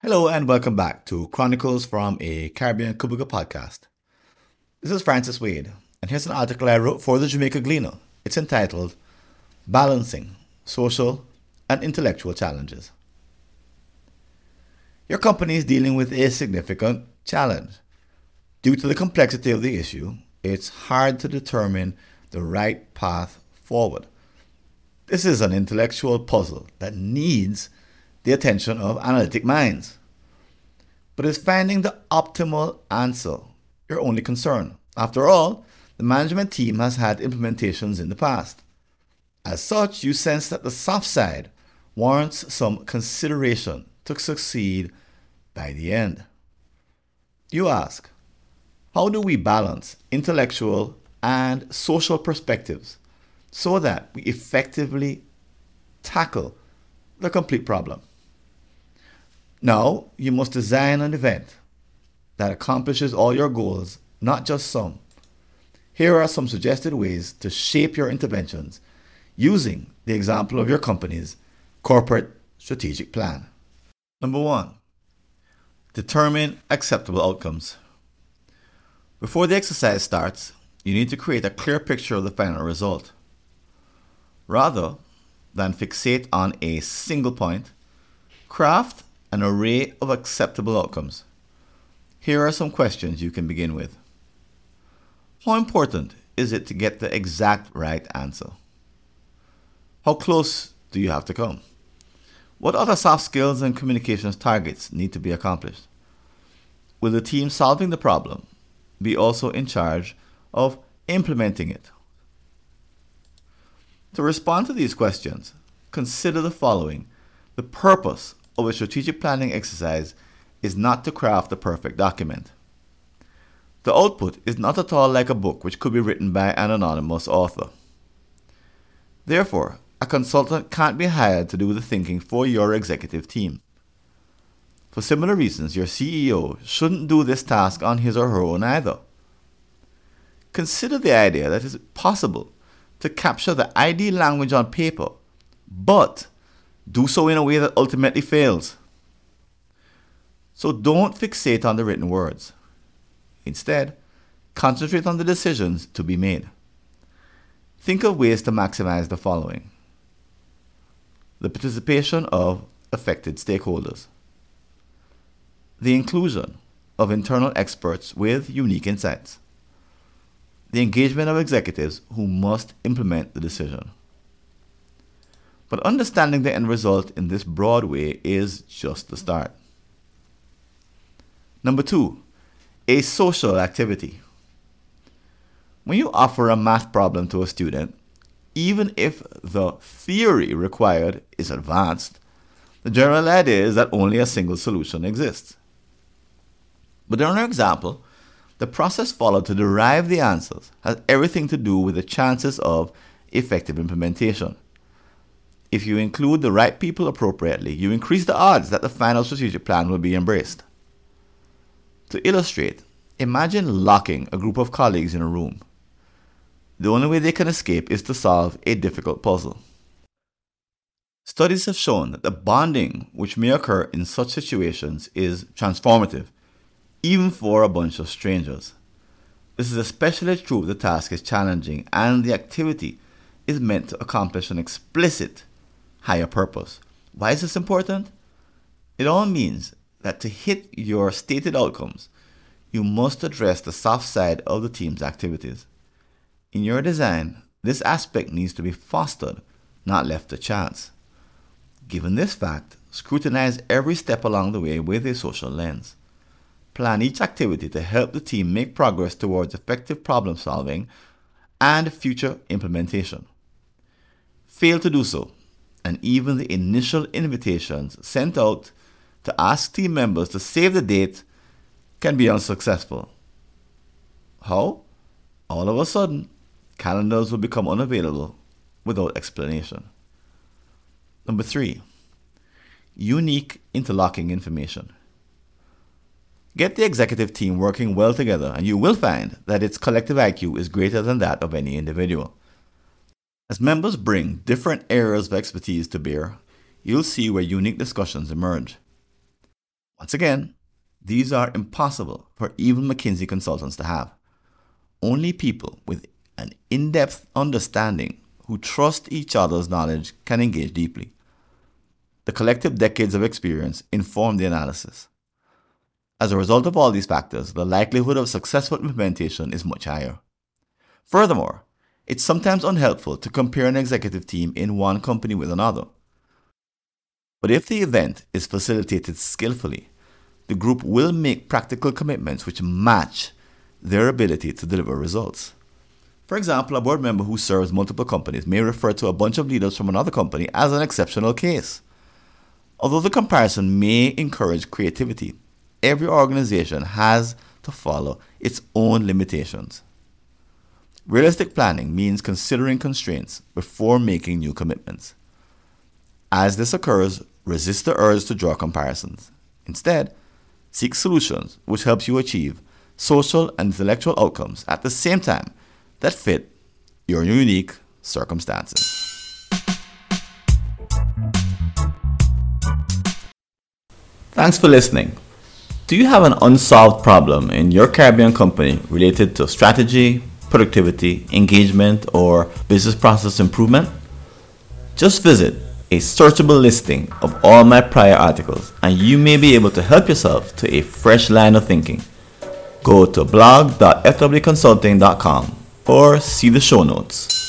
Hello and welcome back to Chronicles from a Caribbean Kubuga podcast. This is Francis Wade, and here's an article I wrote for the Jamaica Gleaner. It's entitled Balancing Social and Intellectual Challenges. Your company is dealing with a significant challenge. Due to the complexity of the issue, it's hard to determine the right path forward. This is an intellectual puzzle that needs the attention of analytic minds. But is finding the optimal answer your only concern? After all, the management team has had implementations in the past. As such, you sense that the soft side warrants some consideration to succeed by the end. You ask, how do we balance intellectual and social perspectives so that we effectively tackle the complete problem? Now, you must design an event that accomplishes all your goals, not just some. Here are some suggested ways to shape your interventions using the example of your company's corporate strategic plan. Number one, determine acceptable outcomes. Before the exercise starts, you need to create a clear picture of the final result. Rather than fixate on a single point, craft an array of acceptable outcomes. Here are some questions you can begin with. How important is it to get the exact right answer? How close do you have to come? What other soft skills and communications targets need to be accomplished? Will the team solving the problem be also in charge of implementing it? To respond to these questions, consider the following the purpose of a strategic planning exercise is not to craft the perfect document. The output is not at all like a book which could be written by an anonymous author. Therefore, a consultant can't be hired to do the thinking for your executive team. For similar reasons, your CEO shouldn't do this task on his or her own either. Consider the idea that it's possible to capture the ideal language on paper, but do so in a way that ultimately fails. So don't fixate on the written words. Instead, concentrate on the decisions to be made. Think of ways to maximize the following the participation of affected stakeholders, the inclusion of internal experts with unique insights, the engagement of executives who must implement the decision. But understanding the end result in this broad way is just the start. Number two, a social activity. When you offer a math problem to a student, even if the theory required is advanced, the general idea is that only a single solution exists. But in our example, the process followed to derive the answers has everything to do with the chances of effective implementation. If you include the right people appropriately, you increase the odds that the final strategic plan will be embraced. To illustrate, imagine locking a group of colleagues in a room. The only way they can escape is to solve a difficult puzzle. Studies have shown that the bonding which may occur in such situations is transformative, even for a bunch of strangers. This is especially true if the task is challenging and the activity is meant to accomplish an explicit higher purpose. Why is this important? It all means that to hit your stated outcomes, you must address the soft side of the team's activities. In your design, this aspect needs to be fostered, not left to chance. Given this fact, scrutinize every step along the way with a social lens. Plan each activity to help the team make progress towards effective problem solving and future implementation. Fail to do so, and even the initial invitations sent out to ask team members to save the date can be unsuccessful. How? All of a sudden, calendars will become unavailable without explanation. Number three, unique interlocking information. Get the executive team working well together, and you will find that its collective IQ is greater than that of any individual. As members bring different areas of expertise to bear, you'll see where unique discussions emerge. Once again, these are impossible for even McKinsey consultants to have. Only people with an in depth understanding who trust each other's knowledge can engage deeply. The collective decades of experience inform the analysis. As a result of all these factors, the likelihood of successful implementation is much higher. Furthermore, it's sometimes unhelpful to compare an executive team in one company with another. But if the event is facilitated skillfully, the group will make practical commitments which match their ability to deliver results. For example, a board member who serves multiple companies may refer to a bunch of leaders from another company as an exceptional case. Although the comparison may encourage creativity, every organization has to follow its own limitations. Realistic planning means considering constraints before making new commitments. As this occurs, resist the urge to draw comparisons. Instead, seek solutions which helps you achieve social and intellectual outcomes at the same time that fit your unique circumstances. Thanks for listening. Do you have an unsolved problem in your Caribbean company related to strategy, productivity, engagement, or business process improvement? Just visit a searchable listing of all my prior articles and you may be able to help yourself to a fresh line of thinking. Go to blog.fwconsulting.com or see the show notes.